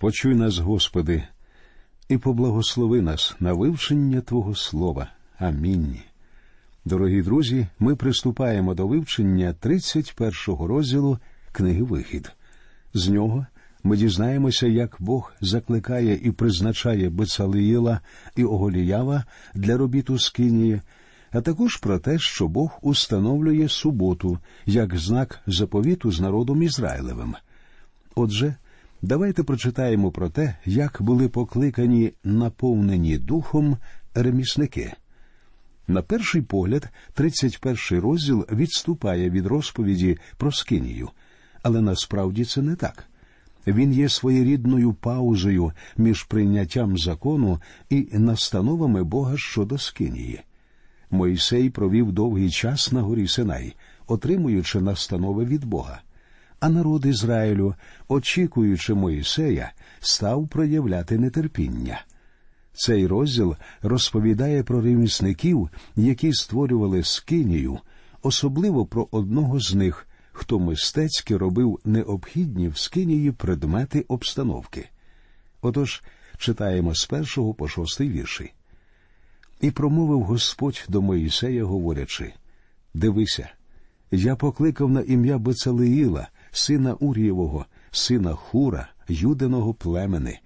Почуй нас, Господи, і поблагослови нас на вивчення Твого Слова. Амінь. Дорогі друзі, ми приступаємо до вивчення 31-го розділу книги Вихід. З нього ми дізнаємося, як Бог закликає і призначає Бецалиїла і Оголіява для робіт у Скинії, а також про те, що Бог установлює суботу як знак заповіту з народом Ізраїлевим. Отже, давайте прочитаємо про те, як були покликані наповнені духом ремісники. На перший погляд, 31-й розділ відступає від розповіді про Скинію, але насправді це не так. Він є своєрідною паузою між прийняттям закону і настановами Бога щодо Скинії. Мойсей провів довгий час на горі Синай, отримуючи настанови від Бога. А народ Ізраїлю, очікуючи Моїсея, став проявляти нетерпіння. Цей розділ розповідає про ремісників, які створювали скинію, особливо про одного з них, хто мистецьки робив необхідні в скинії предмети обстановки. Отож читаємо з першого по шостий вірші. І промовив Господь до Моїсея, говорячи: Дивися, я покликав на ім'я Бецалеїла, сина Ур'євого, сина Хура, юдиного племени,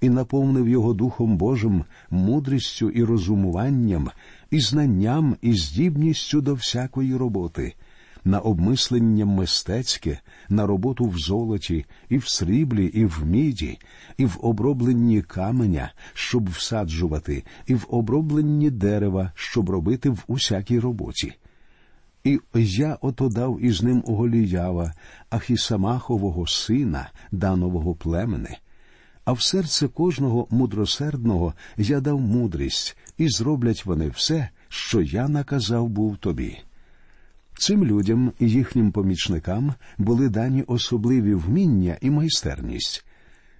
і наповнив його Духом Божим, мудрістю і розумуванням, і знанням, і здібністю до всякої роботи, на обмислення мистецьке, на роботу в золоті, і в сріблі, і в міді, і в обробленні каменя, щоб всаджувати, і в обробленні дерева, щоб робити в усякій роботі. І я ото дав із ним Оголіява, Ахісамахового сина, данового племени. А в серце кожного мудросердного я дав мудрість, і зроблять вони все, що я наказав був тобі. Цим людям і їхнім помічникам були дані особливі вміння і майстерність.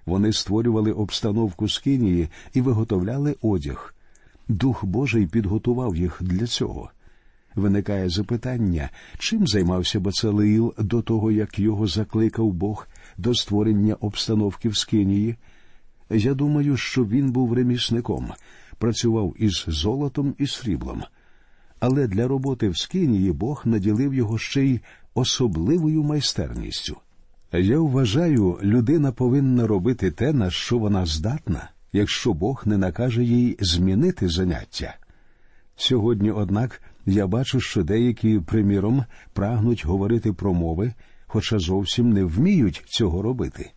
Вони створювали обстановку скинії і виготовляли одяг. Дух Божий підготував їх для цього. Виникає запитання, чим займався Бацалиїл до того, як його закликав Бог до створення обстановки в скинії. Я думаю, що він був ремісником, працював із золотом і сріблом але для роботи в скинії Бог наділив його ще й особливою майстерністю. Я вважаю, людина повинна робити те, на що вона здатна, якщо Бог не накаже їй змінити заняття. Сьогодні, однак, я бачу, що деякі, приміром, прагнуть говорити про мови, хоча зовсім не вміють цього робити.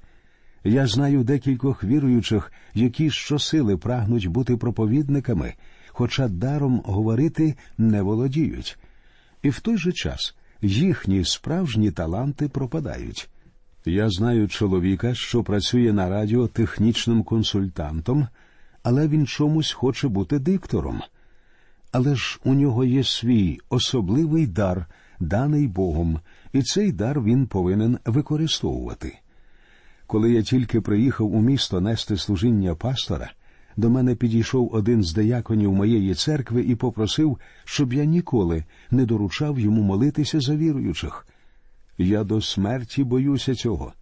Я знаю декількох віруючих, які щосили прагнуть бути проповідниками, хоча даром говорити не володіють, і в той же час їхні справжні таланти пропадають. Я знаю чоловіка, що працює на радіо технічним консультантом, але він чомусь хоче бути диктором. Але ж у нього є свій особливий дар, даний Богом, і цей дар він повинен використовувати. Коли я тільки приїхав у місто нести служіння пастора, до мене підійшов один з деяконів моєї церкви і попросив, щоб я ніколи не доручав йому молитися за віруючих. Я до смерті боюся цього.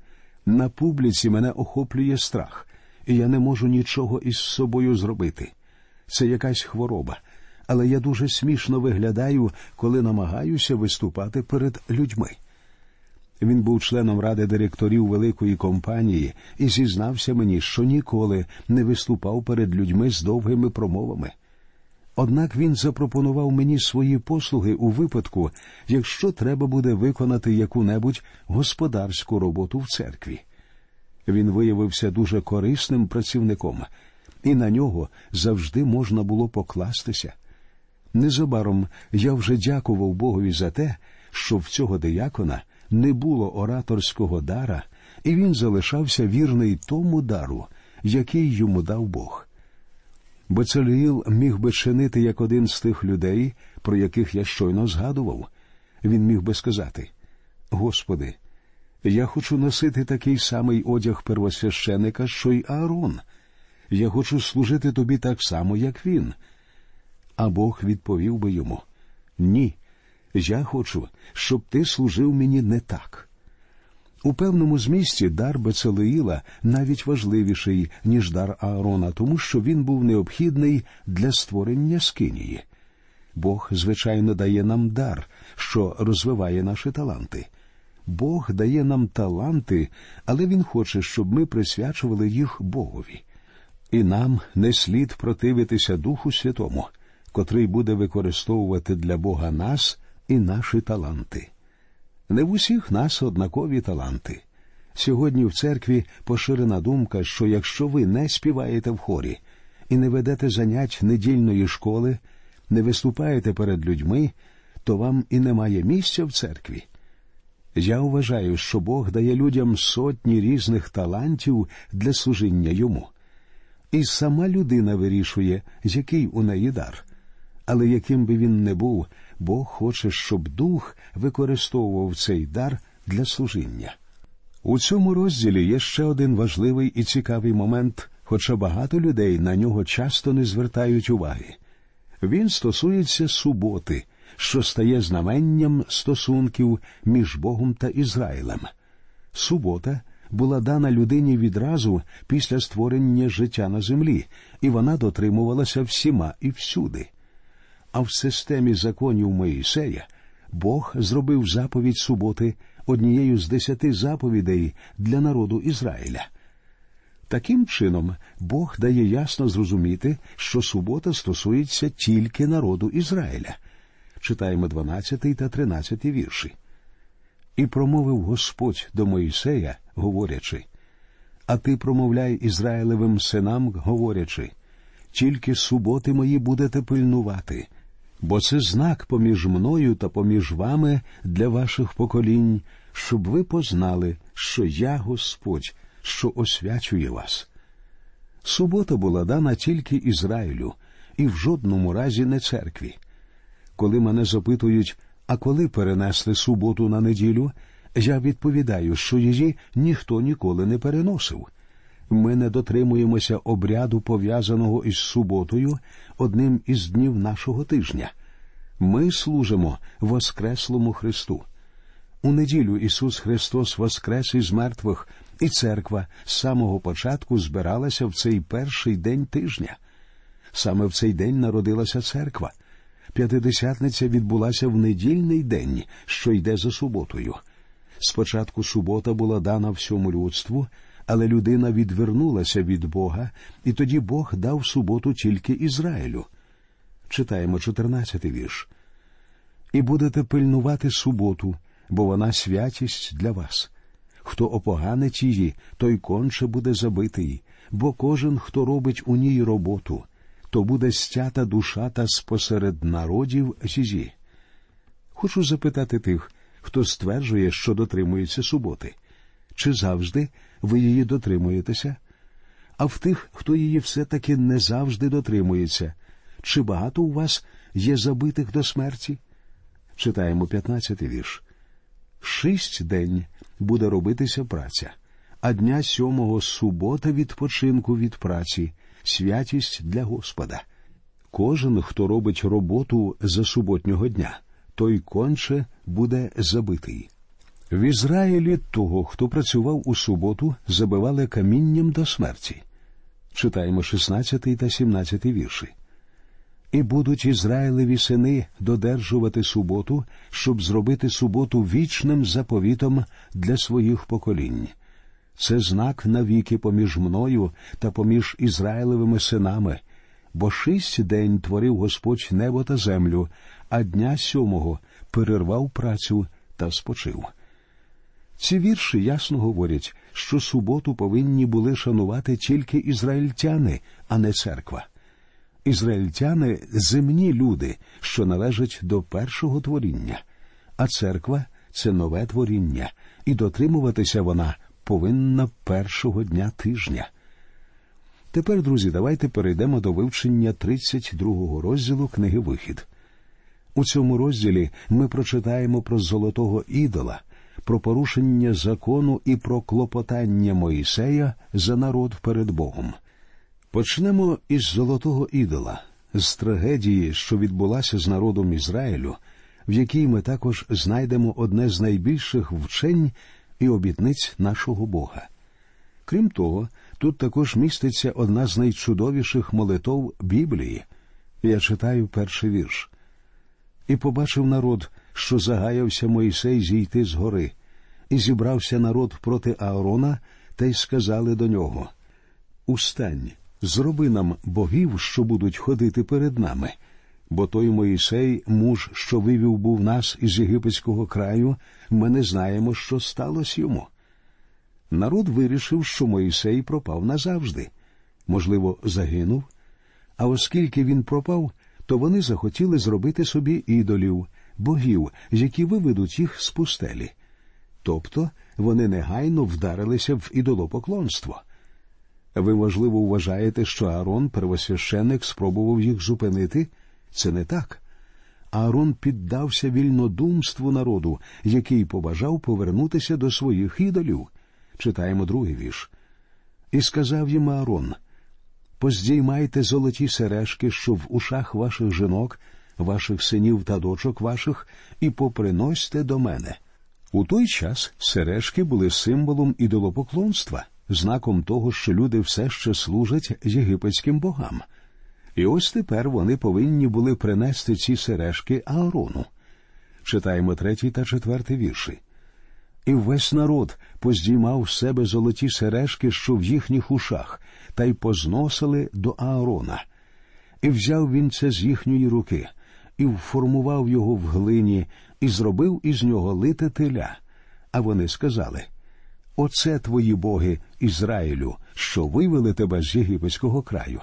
На публіці мене охоплює страх, і я не можу нічого із собою зробити. Це якась хвороба, але я дуже смішно виглядаю, коли намагаюся виступати перед людьми. Він був членом ради директорів великої компанії і зізнався мені, що ніколи не виступав перед людьми з довгими промовами. Однак він запропонував мені свої послуги у випадку, якщо треба буде виконати яку-небудь господарську роботу в церкві. Він виявився дуже корисним працівником, і на нього завжди можна було покластися. Незабаром я вже дякував Богові за те, що в цього диякона не було ораторського дара, і він залишався вірний тому дару, який йому дав Бог. Бецаліїл міг би чинити як один з тих людей, про яких я щойно згадував. Він міг би сказати: Господи, я хочу носити такий самий одяг первосвященика, що й Аарон. Я хочу служити тобі так само, як він. А Бог відповів би йому: Ні, я хочу, щоб ти служив мені не так. У певному змісті дар Бецелеїла навіть важливіший, ніж дар Аарона, тому що він був необхідний для створення скинії. Бог, звичайно, дає нам дар, що розвиває наші таланти. Бог дає нам таланти, але Він хоче, щоб ми присвячували їх Богові. І нам не слід противитися Духу Святому, котрий буде використовувати для Бога нас і наші таланти. Не в усіх нас однакові таланти. Сьогодні в церкві поширена думка, що якщо ви не співаєте в хорі і не ведете занять недільної школи, не виступаєте перед людьми, то вам і немає місця в церкві. Я вважаю, що Бог дає людям сотні різних талантів для служіння йому. І сама людина вирішує, який у неї дар. Але яким би він не був, Бог хоче, щоб дух використовував цей дар для служіння. У цьому розділі є ще один важливий і цікавий момент, хоча багато людей на нього часто не звертають уваги. Він стосується суботи, що стає знаменням стосунків між Богом та Ізраїлем. Субота була дана людині відразу після створення життя на землі, і вона дотримувалася всіма і всюди. А в системі законів Моїсея Бог зробив заповідь суботи однією з десяти заповідей для народу Ізраїля. Таким чином, Бог дає ясно зрозуміти, що субота стосується тільки народу Ізраїля. Читаємо 12 та 13 вірші. І промовив Господь до Моїсея, говорячи, а ти промовляй Ізраїлевим синам, говорячи, тільки суботи мої будете пильнувати, бо це знак поміж мною та поміж вами для ваших поколінь, щоб ви познали, що я Господь, що освячує вас. Субота була дана тільки Ізраїлю і в жодному разі не церкві. Коли мене запитують, а коли перенесли суботу на неділю, я відповідаю, що її ніхто ніколи не переносив. Ми не дотримуємося обряду, пов'язаного із суботою, одним із днів нашого тижня. Ми служимо Воскреслому Христу. У неділю Ісус Христос воскрес із мертвих, і церква з самого початку збиралася в цей перший день тижня. Саме в цей день народилася церква. П'ятидесятниця відбулася в недільний день, що йде за суботою. Спочатку субота була дана всьому людству, але людина відвернулася від Бога, і тоді Бог дав суботу тільки Ізраїлю. Читаємо 14-й вірш. І будете пильнувати суботу, бо вона святість для вас. Хто опоганить її, той конче буде забитий, бо кожен, хто робить у ній роботу, то буде стята душа та спосеред народів зізі. Хочу запитати тих, хто стверджує, що дотримується суботи, чи завжди ви її дотримуєтеся? А в тих, хто її все таки не завжди дотримується, чи багато у вас є забитих до смерті? Читаємо 15-й вірш. Шість день буде робитися праця, а дня сьомого субота відпочинку від праці, святість для Господа. Кожен, хто робить роботу за суботнього дня, той конче буде забитий. В Ізраїлі того, хто працював у суботу, забивали камінням до смерті. Читаємо 16 та 17 вірші. І будуть Ізраїлеві сини додержувати суботу, щоб зробити суботу вічним заповітом для своїх поколінь. Це знак навіки поміж мною та поміж Ізраїлевими синами, бо шість день творив Господь небо та землю, а дня сьомого перервав працю та спочив. Ці вірші ясно говорять, що суботу повинні були шанувати тільки ізраїльтяни, а не церква. Ізраїльтяни земні люди, що належать до першого творіння, а церква це нове творіння, і дотримуватися вона повинна першого дня тижня. Тепер, друзі, давайте перейдемо до вивчення 32-го розділу книги Вихід. У цьому розділі ми прочитаємо про золотого ідола, про порушення закону і про клопотання Моїсея за народ перед Богом. Почнемо із золотого ідола, з трагедії, що відбулася з народом Ізраїлю, в якій ми також знайдемо одне з найбільших вчень і обітниць нашого Бога. Крім того, тут також міститься одна з найчудовіших молитов Біблії. Я читаю перший вірш. І побачив народ, що загаявся Моїсей зійти з гори, і зібрався народ проти Аарона, та й сказали до нього Устань, зроби нам богів, що будуть ходити перед нами. Бо той Моїсей, муж, що вивів був нас із єгипетського краю, ми не знаємо, що сталося йому. Народ вирішив, що Моїсей пропав назавжди. Можливо, загинув. А оскільки він пропав, то вони захотіли зробити собі ідолів, богів, які виведуть їх з пустелі. Тобто вони негайно вдарилися в ідолопоклонство. Ви, можливо, вважаєте, що Аарон, первосвященник, спробував їх зупинити? Це не так. Аарон піддався вільнодумству народу, який побажав повернутися до своїх ідолів. Читаємо другий вірш. І сказав їм Аарон Поздіймайте золоті сережки, що в ушах ваших жінок, ваших синів та дочок ваших, і поприносьте до мене. У той час сережки були символом ідолопоклонства, знаком того, що люди все ще служать єгипетським богам. І ось тепер вони повинні були принести ці сережки Аарону. Читаємо третій та четвертий вірші. І весь народ поздіймав з себе золоті сережки, що в їхніх ушах, та й позносили до Аарона. І взяв він це з їхньої руки, і вформував його в глині, і зробив із нього лите теля. А вони сказали Оце твої боги, Ізраїлю, що вивели тебе з єгипетського краю.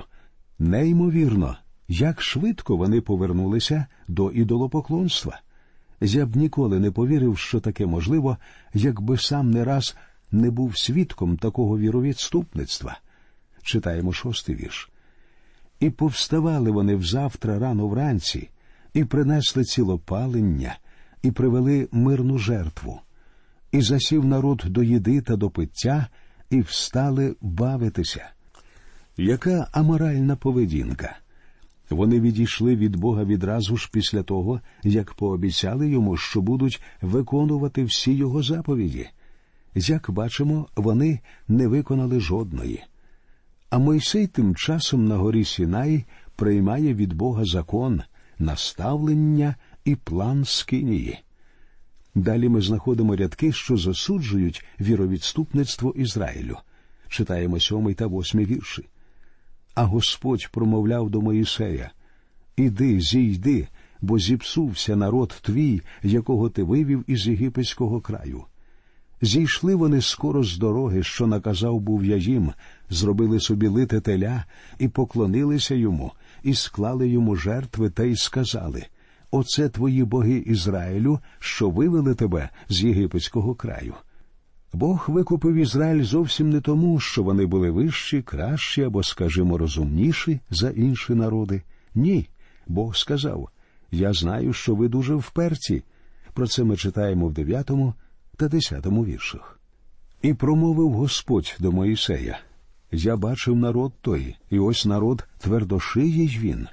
Неймовірно, як швидко вони повернулися до ідолопоклонства. Я б ніколи не повірив, що таке можливо, якби сам не раз не був свідком такого віровідступництва. Читаємо шостий вірш. І повставали вони взавтра рано вранці, і принесли цілопалення, і привели мирну жертву, і засів народ до їди та до пиття, і встали бавитися. Яка аморальна поведінка? Вони відійшли від Бога відразу ж після того, як пообіцяли йому, що будуть виконувати всі його заповіді. Як бачимо, вони не виконали жодної. А Мойсей тим часом на горі Сінай приймає від Бога закон, наставлення і план Скинії. Далі ми знаходимо рядки, що засуджують віровідступництво Ізраїлю. Читаємо сьомий та восьмий вірші. А Господь промовляв до Моїсея Іди, зійди, бо зіпсувся народ твій, якого ти вивів із єгипетського краю. Зійшли вони скоро з дороги, що наказав був я їм, зробили собі лите теля і поклонилися йому, і склали йому жертви та й сказали Оце твої боги Ізраїлю, що вивели тебе з єгипетського краю. Бог викупив Ізраїль зовсім не тому, що вони були вищі, кращі або, скажімо, розумніші за інші народи. Ні. Бог сказав Я знаю, що ви дуже вперті. Про це ми читаємо в дев'ятому та десятому віршах. І промовив Господь до Моїсея Я бачив народ той, і ось народ твердошиїй він.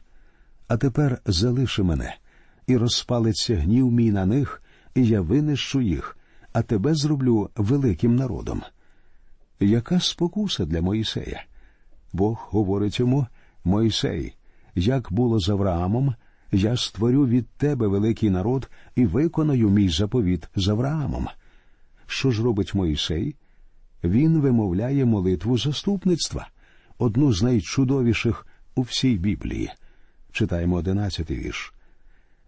А тепер залиши мене, і розпалиться гнів мій на них, і я винищу їх а тебе зроблю великим народом. Яка спокуса для Моїсея? Бог говорить йому Моїсей, як було з Авраамом, я створю від тебе великий народ і виконаю мій заповіт з Авраамом. Що ж робить Моїсей? Він вимовляє молитву заступництва, одну з найчудовіших у всій Біблії. Читаємо одинадцятий вірш.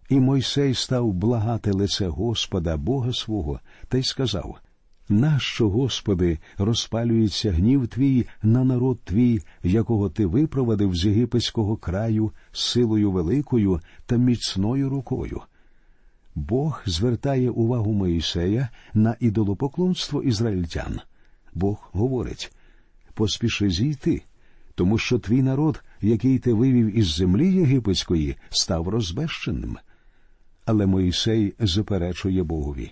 І Мойсей став благати лице Господа, Бога свого, та й сказав Нащо, Господи, розпалюється гнів твій на народ твій, якого ти випровадив з єгипетського краю силою великою та міцною рукою? Бог звертає увагу Моїсея на ідолопоклонство ізраїльтян. Бог говорить поспіши зійти, тому що твій народ, який ти вивів із землі єгипетської, став розбещеним. Але Моїсей заперечує Богові.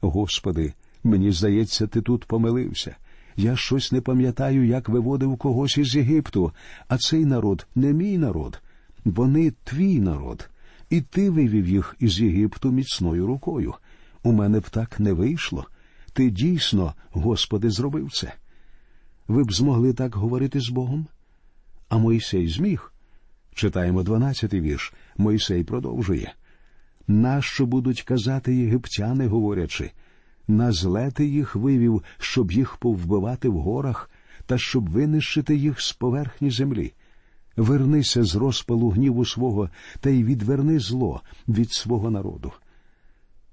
Господи, мені здається, ти тут помилився. Я щось не пам'ятаю, як виводив когось із Єгипту, а цей народ не мій народ. Вони твій народ, і ти вивів їх із Єгипту міцною рукою. У мене б так не вийшло. ти дійсно, Господи, зробив це. Ви б змогли так говорити з Богом? А Мойсей зміг. Читаємо дванадцятий вірш. Мойсей продовжує. Нащо будуть казати єгиптяни, говорячи? На зле ти їх вивів, щоб їх повбивати в горах та щоб винищити їх з поверхні землі. Вернися з розпалу гніву свого та й відверни зло від свого народу.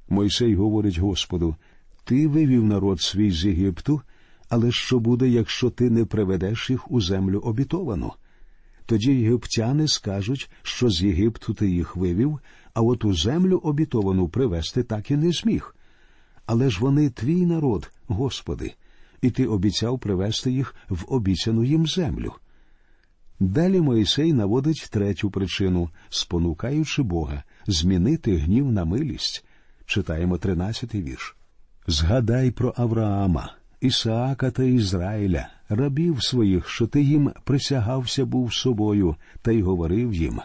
Мойсей говорить Господу Ти вивів народ свій з Єгипту, але що буде, якщо ти не приведеш їх у землю обітовану? Тоді єгиптяни скажуть, що з Єгипту ти їх вивів, а от у землю обітовану привести так і не зміг. Але ж вони твій народ, Господи, і ти обіцяв привести їх в обіцяну їм землю. Далі Моїсей наводить третю причину, спонукаючи Бога змінити гнів на милість. Читаємо тринадцятий вірш. Згадай про Авраама, Ісаака та Ізраїля, рабів своїх, що ти їм присягався був собою, та й говорив їм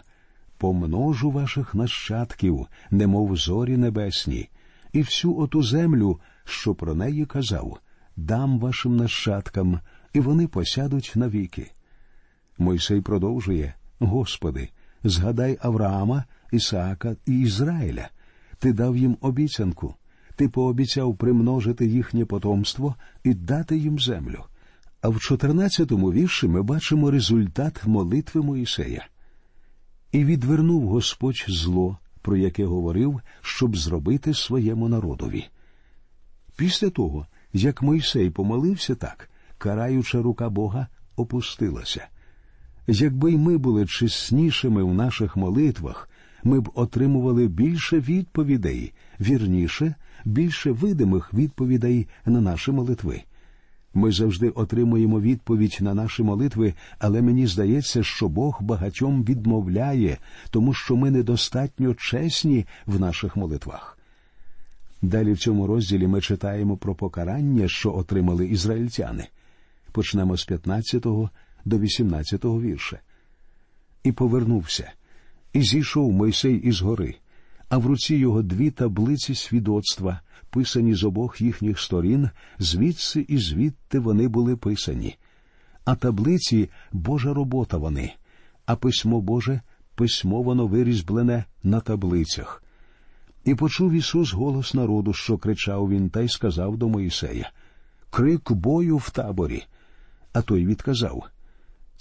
помножу ваших нащадків, немов зорі небесні, і всю оту землю, що про неї казав, дам вашим нащадкам, і вони посядуть навіки. Мойсей продовжує Господи, згадай Авраама, Ісаака і Ізраїля. Ти дав їм обіцянку, ти пообіцяв примножити їхнє потомство і дати їм землю. А в 14-му вірші ми бачимо результат молитви Моїсея. І відвернув Господь зло, про яке говорив, щоб зробити своєму народові. Після того, як Мойсей помолився так, караюча рука Бога опустилася. Якби й ми були чеснішими в наших молитвах, ми б отримували більше відповідей, вірніше, більше видимих відповідей на наші молитви. Ми завжди отримуємо відповідь на наші молитви, але мені здається, що Бог багатьом відмовляє, тому що ми недостатньо чесні в наших молитвах. Далі в цьому розділі ми читаємо про покарання, що отримали ізраїльтяни. Почнемо з 15 до 18 вірша. І повернувся, і зійшов Мойсей із гори, а в руці його дві таблиці свідоцтва, писані з обох їхніх сторін, звідси і звідти вони були писані. А таблиці Божа робота вони, а письмо Боже письмо воно вирізблене на таблицях. І почув Ісус голос народу, що кричав він, та й сказав до Моїсея Крик бою в таборі. А той відказав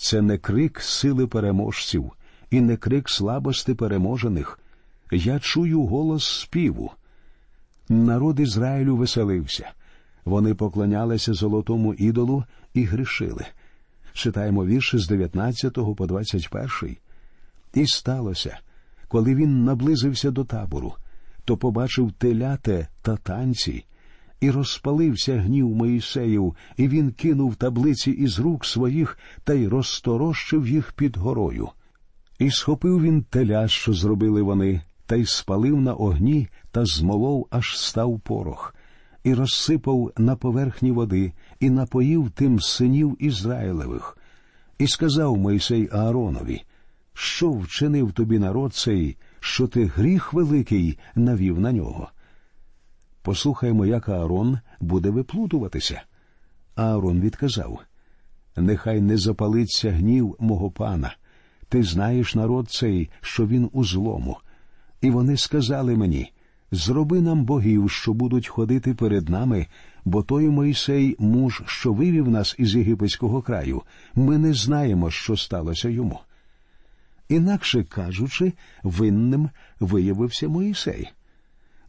це не крик сили переможців і не крик слабости переможених. Я чую голос співу. Народ Ізраїлю веселився. Вони поклонялися золотому ідолу і грішили. Читаємо вірші з 19 по 21. І сталося, коли він наблизився до табору, то побачив теляте та танці, і розпалився гнів Моїсеїв, і він кинув таблиці із рук своїх та й розторощив їх під горою. І схопив він теля, що зробили вони, та й спалив на огні та змолов, аж став порох, і розсипав на поверхні води, і напоїв тим синів Ізраїлевих. І сказав Мойсей Ааронові, що вчинив тобі народ цей, що ти гріх великий навів на нього. Послухаймо, як Аарон буде виплутуватися. Аарон відказав Нехай не запалиться гнів мого пана. Ти знаєш народ цей, що він у злому. І вони сказали мені Зроби нам богів, що будуть ходити перед нами, бо той Мойсей, муж, що вивів нас із єгипетського краю, ми не знаємо, що сталося йому. Інакше кажучи, винним виявився Моїсей.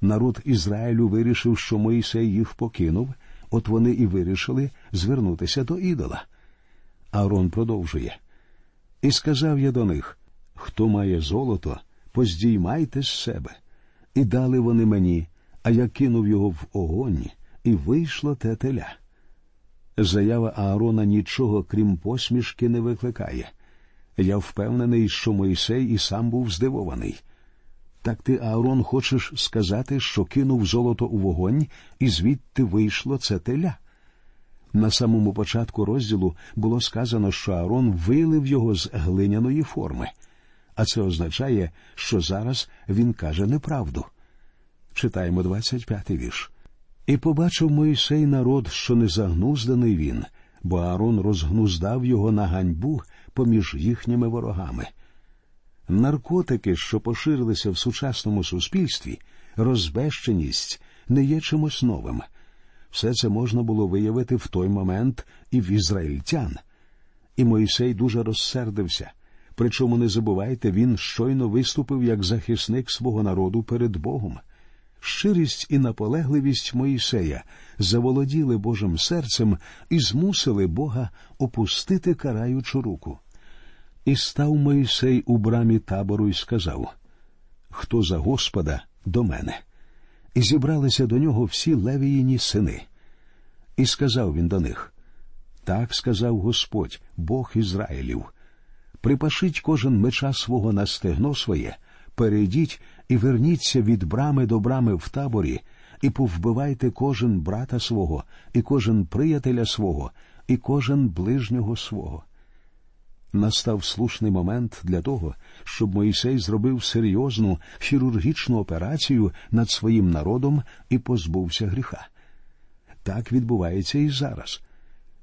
Народ Ізраїлю вирішив, що Моїсей їх покинув, от вони і вирішили звернутися до ідола. Аарон продовжує. І сказав я до них хто має золото, поздіймайте з себе. І дали вони мені, а я кинув його в огонь, і вийшло те теля. Заява Аарона нічого, крім посмішки, не викликає. Я впевнений, що Мойсей і сам був здивований. Так ти, Аарон, хочеш сказати, що кинув золото у вогонь, і звідти вийшло це теля. На самому початку розділу було сказано, що Аарон вилив його з глиняної форми, а це означає, що зараз він каже неправду. Читаємо 25-й вірш. І побачив Моїсей народ, що не загнузданий він, бо Аарон розгнуздав його на ганьбу поміж їхніми ворогами. Наркотики, що поширилися в сучасному суспільстві, розбещеність не є чимось новим. Все це можна було виявити в той момент і в ізраїльтян. І Моїсей дуже розсердився. Причому не забувайте, він щойно виступив як захисник свого народу перед Богом. Щирість і наполегливість Моїсея заволоділи Божим серцем і змусили Бога опустити караючу руку. І став Моїсей у брамі табору і сказав Хто за Господа до мене? І зібралися до нього всі левіїні сини. І сказав він до них Так сказав Господь, Бог Ізраїлів. Припашіть кожен меча свого на стегно своє, перейдіть і верніться від брами до брами в таборі, і повбивайте кожен брата свого, і кожен приятеля свого, і кожен ближнього свого. Настав слушний момент для того, щоб Моїсей зробив серйозну хірургічну операцію над своїм народом і позбувся гріха. Так відбувається і зараз.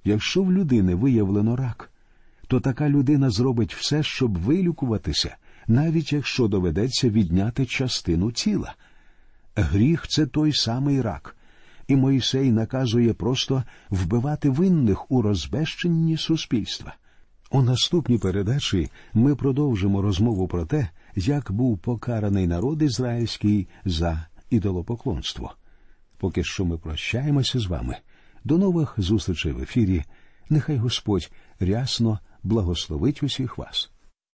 Якщо в людини виявлено рак, то така людина зробить все, щоб вилікуватися, навіть якщо доведеться відняти частину тіла. Гріх це той самий рак, і Моїсей наказує просто вбивати винних у розбещенні суспільства. У наступній передачі ми продовжимо розмову про те, як був покараний народ ізраїльський за ідолопоклонство. Поки що ми прощаємося з вами. До нових зустрічей в ефірі. Нехай Господь рясно благословить усіх вас.